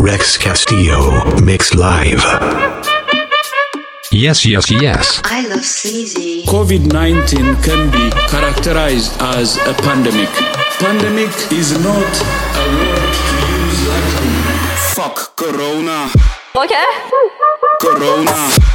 Rex Castillo, mix live. Yes, yes, yes. I love sleazy. COVID 19 can be characterized as a pandemic. Pandemic is not a word to use. Fuck Corona. Okay. Corona.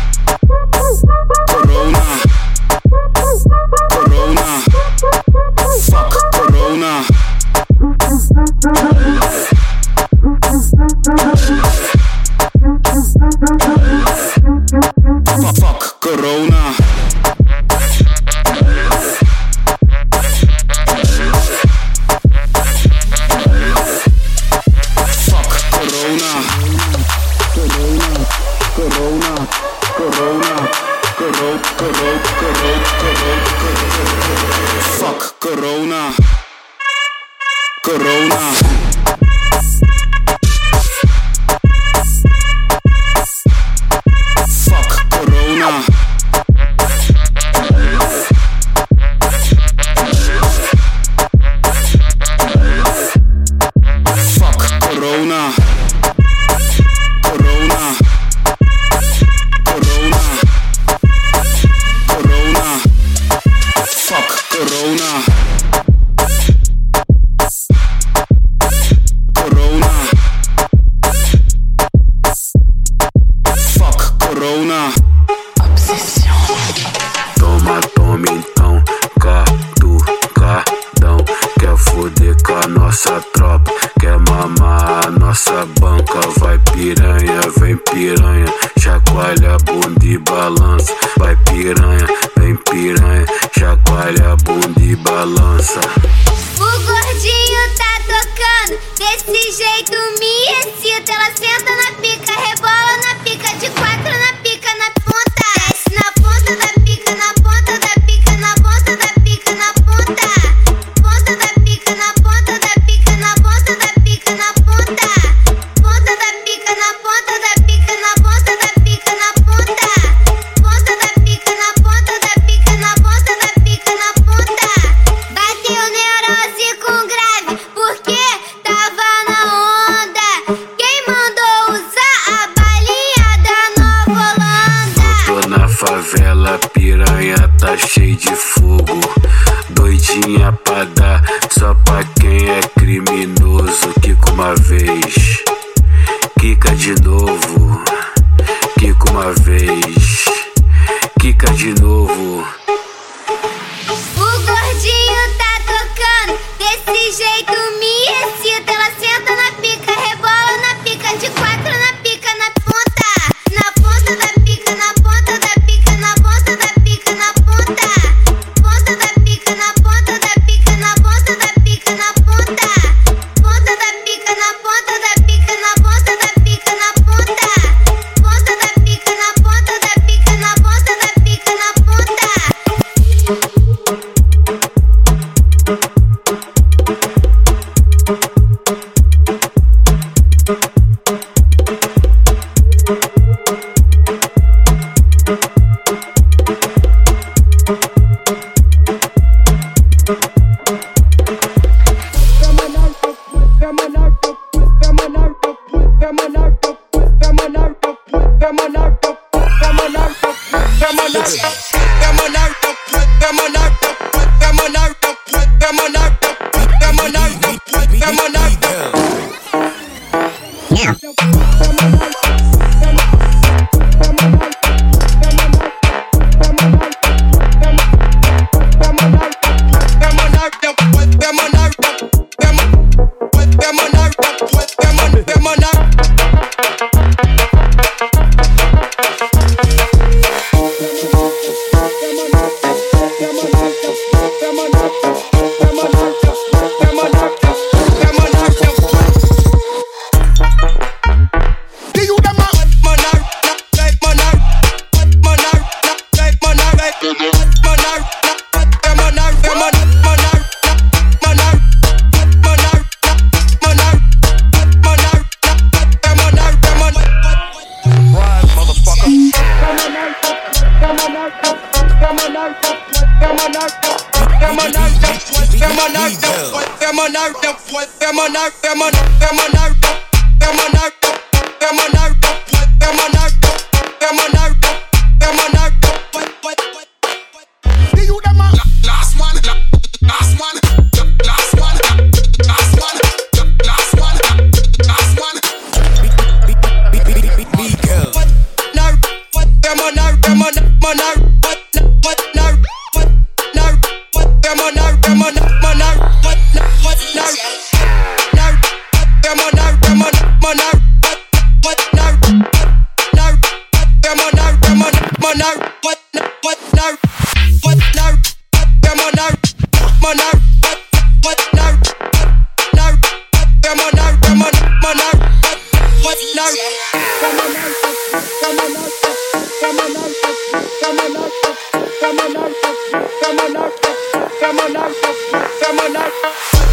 Them on that,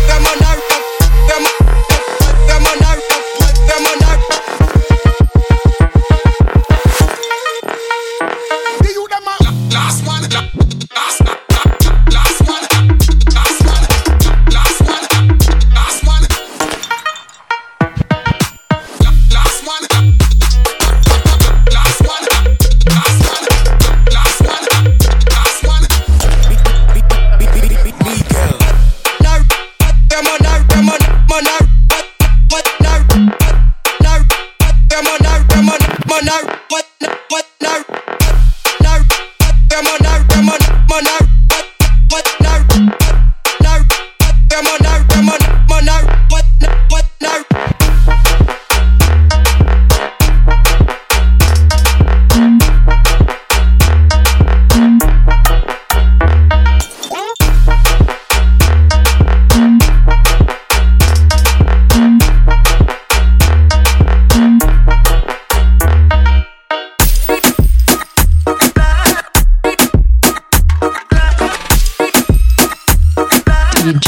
them on that.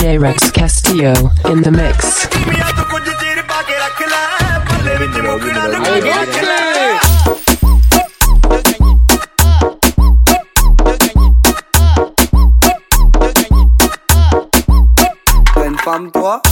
J. Rex Castillo in the mix. Pam toi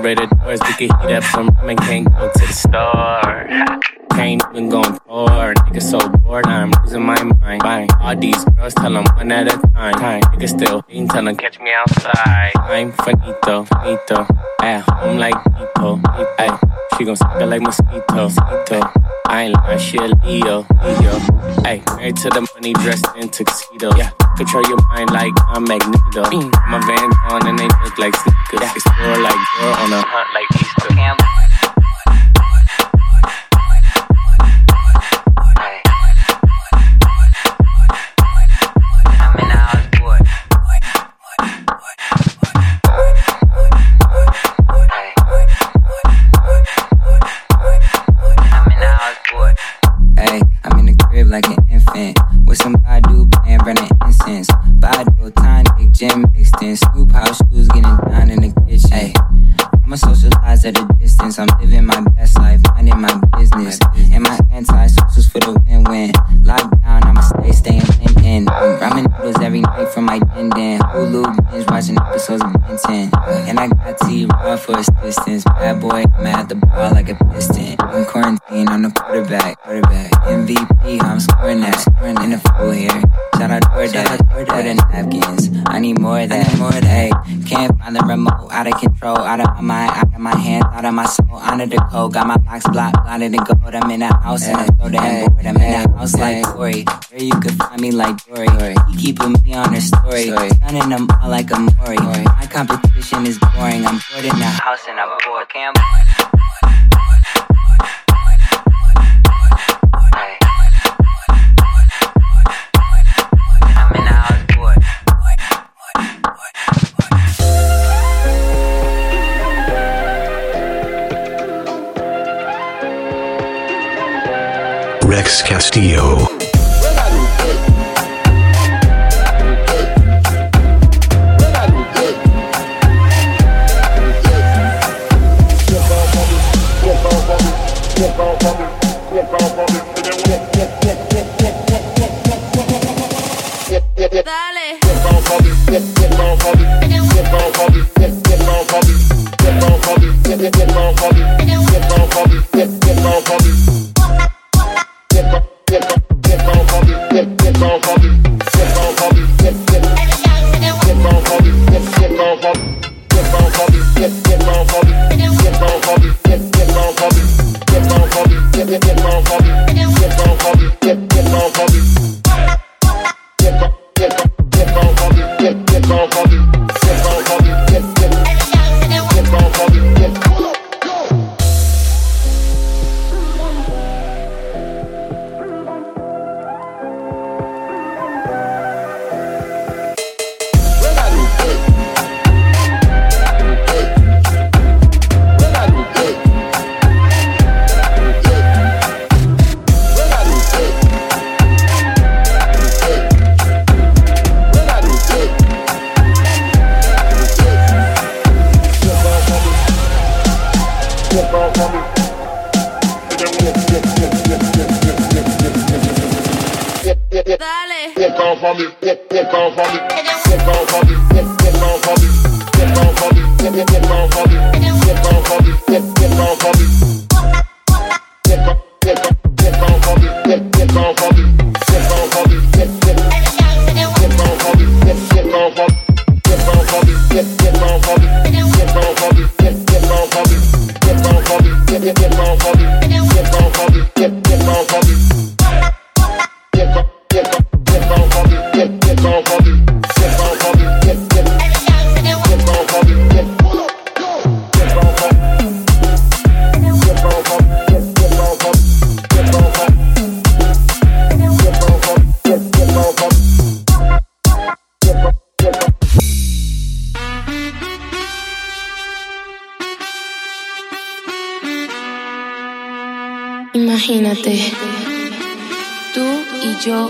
refrigerator doors. We could heat up some ramen, can't go to the store. Can't even go on tour. Nigga so bored, I'm losing my mind. All these girls, tell them one at a time. Nigga still tell them catch me outside. I'm finito, finito. At home like Nito, ay. She gon' suck it like mosquito, mosquito. I ain't lying, she a Leo, Leo. Ay, married to the money, dressed in tuxedo. Yeah, control your mind like I'm Magneto. Mm. My van on and they look like sneakers. Yeah. Explore like girl on a hunt like Easter. Campbell.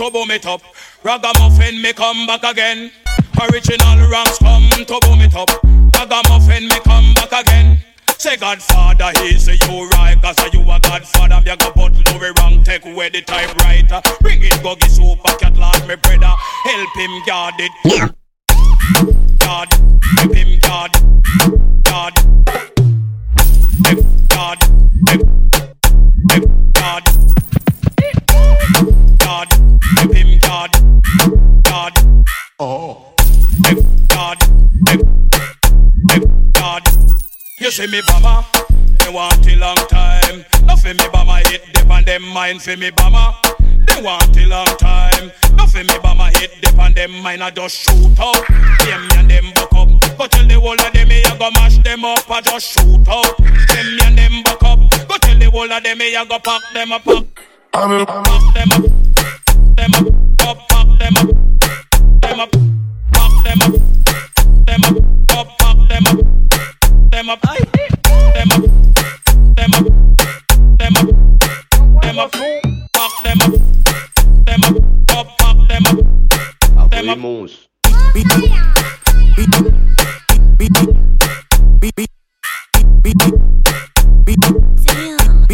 To boom it up. Ragamuffin me come back again. Original ranks come to boom it up. Ragamuffin me come back again. Say Godfather, he say you right? Cause you a Godfather, me a go put Louis wrong Take away the typewriter. Bring it, go get super cat lad, me brother. Help him guard it. Guard, help him guard Guard Guard, guard Guard, help him guard Guard Oh Guard, guard you see me bama, they want a long time. Nothing me bama hit dip on them mind for me bama. They want a long time. Nothing me bama hit dip on them mind. I just shoot out. Them and them buck up. Go tell the whole of them me I go mash them up. I just shoot out. Them and them buck up. Go tell the whole of them me I go pack them up. Pack, them up. Them up. Up, pack them up. Vimos.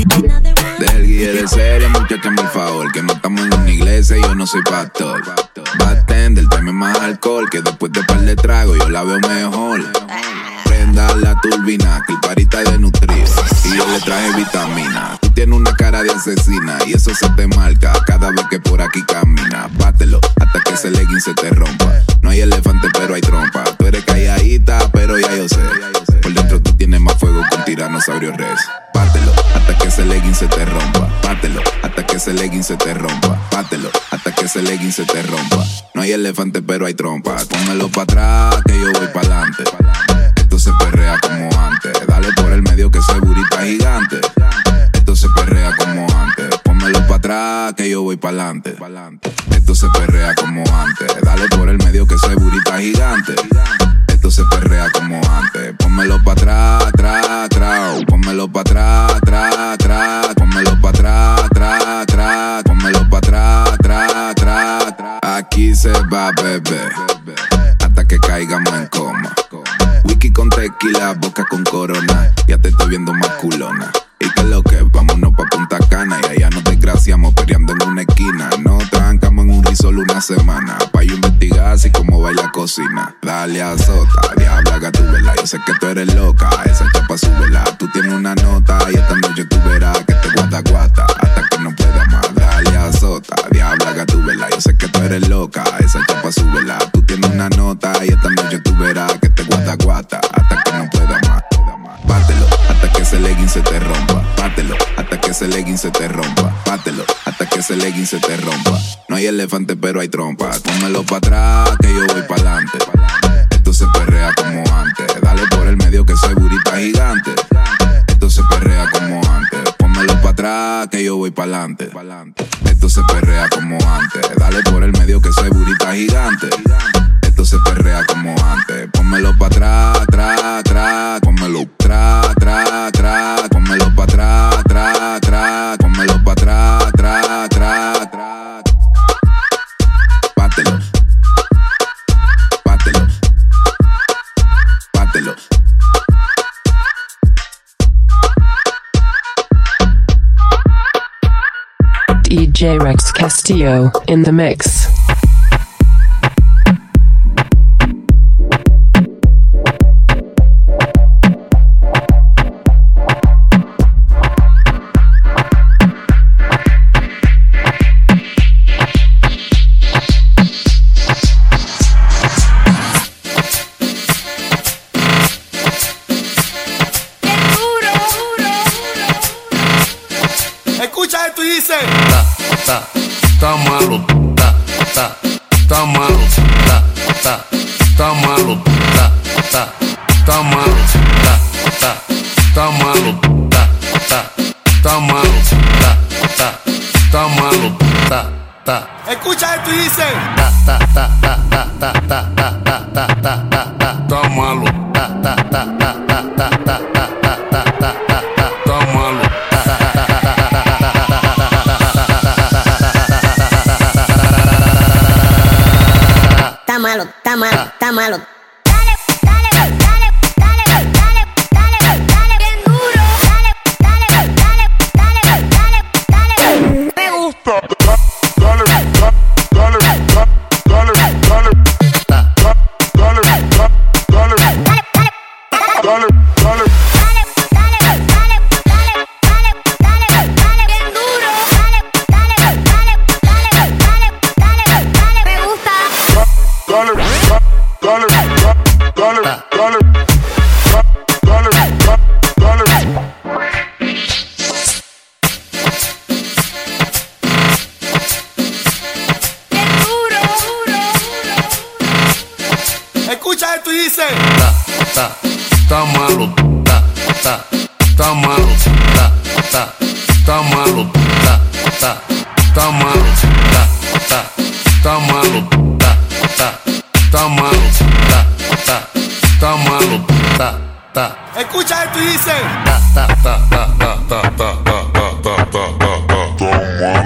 Del guía de serie, muchachame el favor, que no estamos en una iglesia y yo no soy pastor. Bartender, tráeme más alcohol, que después de par de trago yo la veo mejor. Prenda la turbina, que el parita de nutrir. Y yo le traje vitamina. Tú tienes una cara de asesina y eso se te marca cada vez que por aquí camina. Bátelo hasta que ese legging se te rompa. No hay elefante, pero hay trompa. Tú eres calladita, pero ya yo sé. Por dentro tú tienes más fuego que un tiranosaurio res. Bátelo ese legging se te rompa. Bátelo hasta que ese legging se te rompa. Bátelo hasta que ese legging se te rompa. No hay elefante, pero hay trompa. Pónmelo para atrás, que yo voy para adelante. Esto se perrea como antes. Dale por el medio que soy burita gigante. Esto se perrea como antes. Pónmelo para atrás, que yo voy para adelante. Esto se perrea como antes. Dale por el medio que soy burita gigante. Esto se perrea como antes. Pónmelo para atrás, atrás, atrás. Pónmelo para atrás, atrás, atrás. Pónmelo para atrás, atrás, atrás. Pónmelo para atrás, atrás, atrás. Aquí se va a beber hasta que caigamos en coma. Wiki con tequila, boca con corona. Ya te estoy viendo más culona. Y que lo que, vámonos pa' Punta Cana. Y allá nos desgraciamos peleando en una esquina. Risol una semana. Pa' yo investigar así como va la cocina. Dale azota, diabla gatúbela. Yo sé que tú eres loca, esa chapa súbela. Tú tienes una nota y esta noche tú verás que te guata guata. Hasta que no pueda más. Dale azota, diabla gatúbela. Yo sé que tú eres loca, esa chapa súbela. Tú tienes una nota y esta noche tú verás que te guata guata. Hasta que no pueda más. Bátelo hasta que ese legging se te rompa. Que ese legging se te rompa. Bátelo hasta que ese legging se te rompa. No hay elefante, pero hay trompa. Pónmelo para atrás, que yo voy para adelante. Esto se perrea como antes. Dale por el medio que soy burita gigante. Esto se perrea como antes. Pónmelo para atrás, que yo voy para adelante. Esto se perrea como antes. Dale por el medio que soy burita gigante. Esto se perrea como antes. Pónmelo para atrás, atrás, atrás. Pónmelo atrás, atrás, atrás. Pónmelo para atrás. Pónmelo para atrás. Bátelo. Bátelo. Bátelo. DJ Rex Castillo in the mix. está malo, está malo, ah. está malo.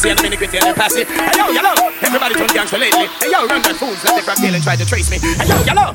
see the mini and pass it. Hey yo, yellow, everybody turn gangster lately. Hey yo, run that fools, let the crack deal and try to trace me. Hey yo, yellow.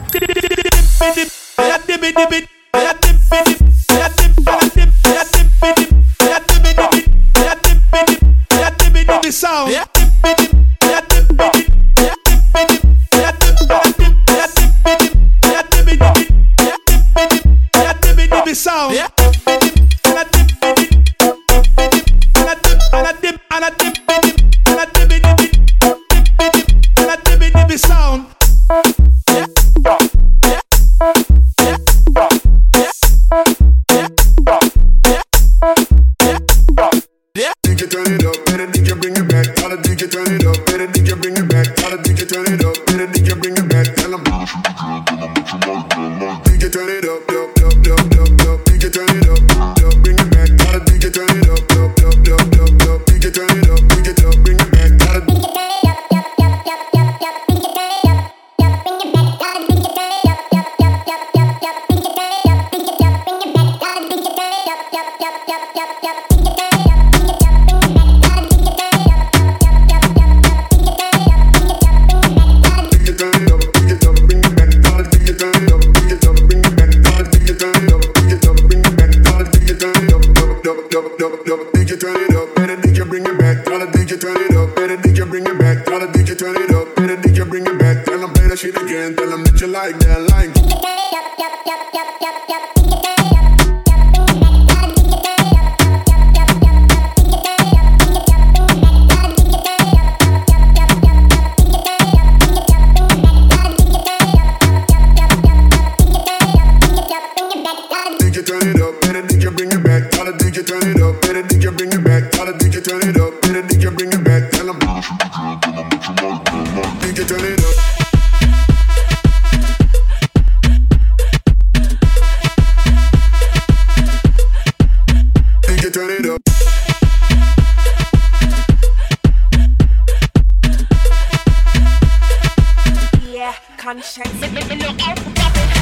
conscience. Yeah.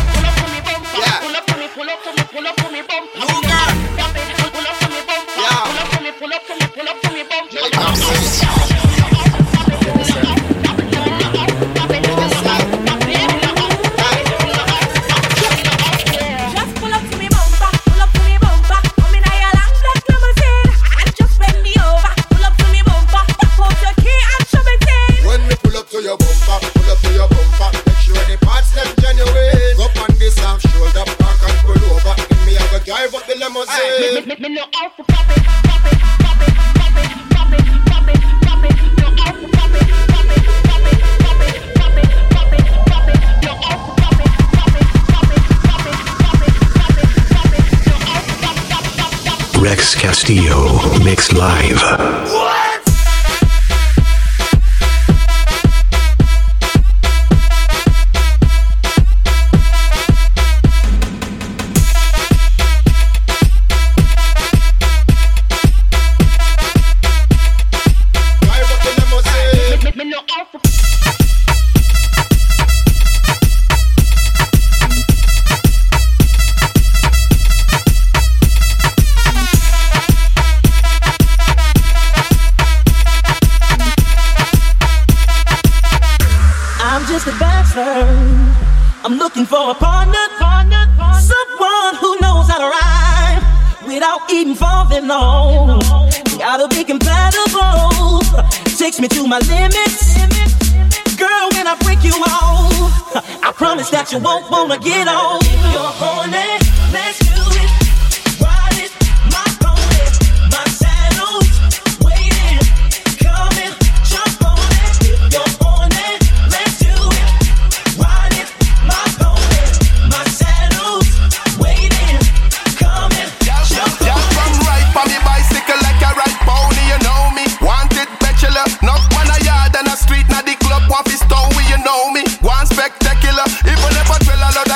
Pull up me, pull up me, pull up me, pull up me, pull up me.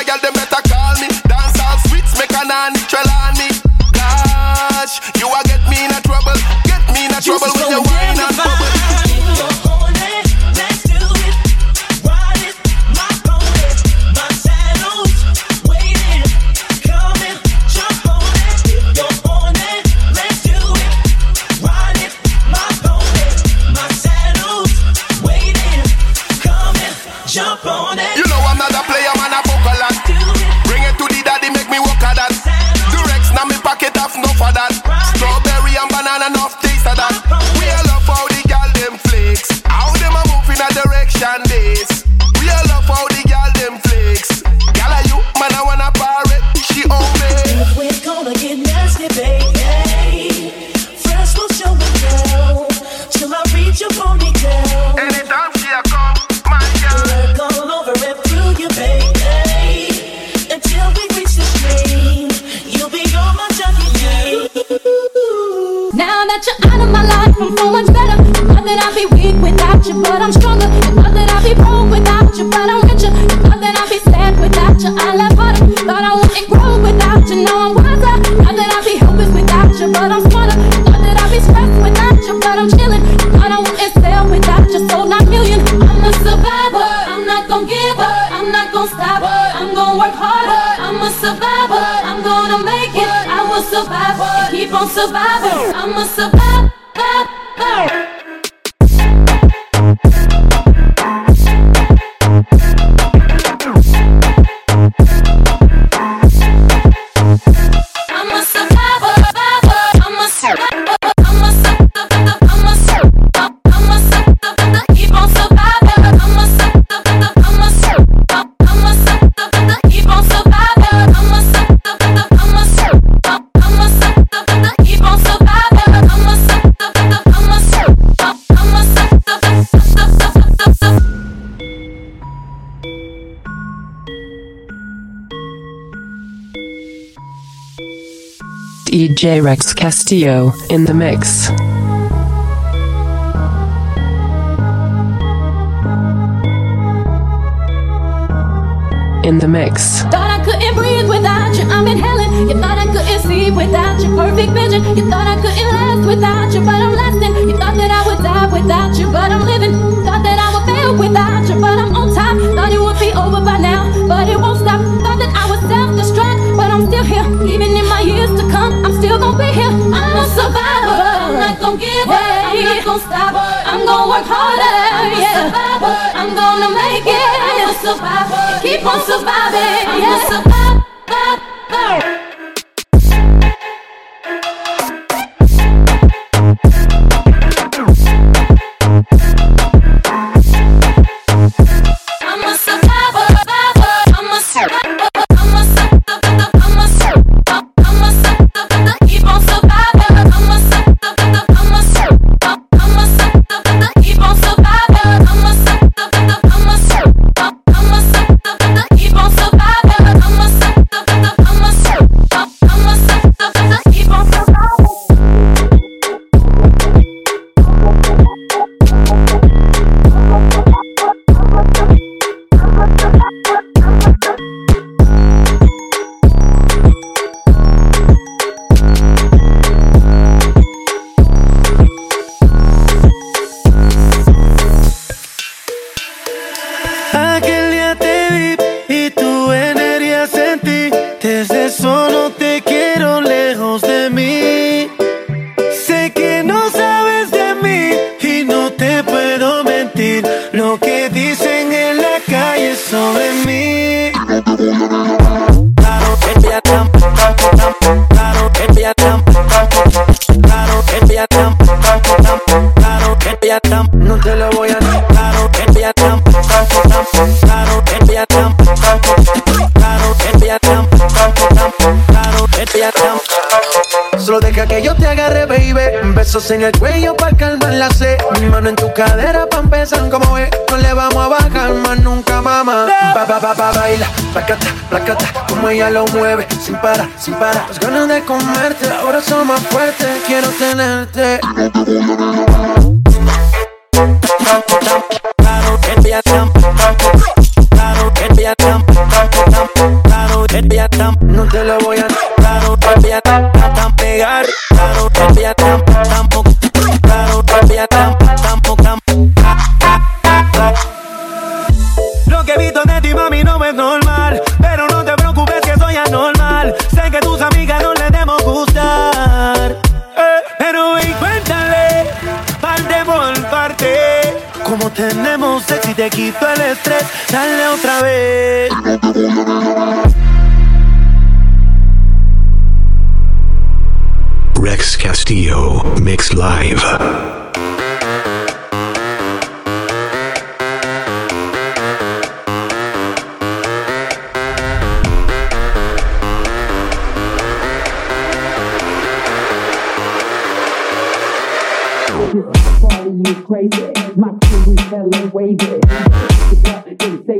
royal, them That I be broke without you, but I'm richer. That I be sad without you, I harder. Thought I wouldn't grow without you, now I'm wiser. That I be without you, but I'm smarter. Thought that I be stressed without you, but I'm. Thought I wouldn't without you. I'm a survivor, I'm not gonna give up. I'm not stop, I'm work harder. I'm a survivor, I'm gonna make it. I will survive, keep on surviving. I'm a survivor. DJ Rex Castillo in the mix. In the mix. Thought I couldn't breathe without you, I'm inhaling. You thought I couldn't without your perfect vision. You thought I couldn't last without you, but I'm lasting. You thought that I would die without you, but I'm living. I'm not gonna stop. I'm gonna work harder. Yeah. I'm gonna make it. I'm gonna survive. Keep on surviving. Yeah. como ella lo mueve, sin para, sin para. Las ganas de comerte, ahora son más fuertes, quiero tenerte. No te lo voy a quito el estrés, dale otra vez. Rex Castillo, Mix Live.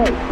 go.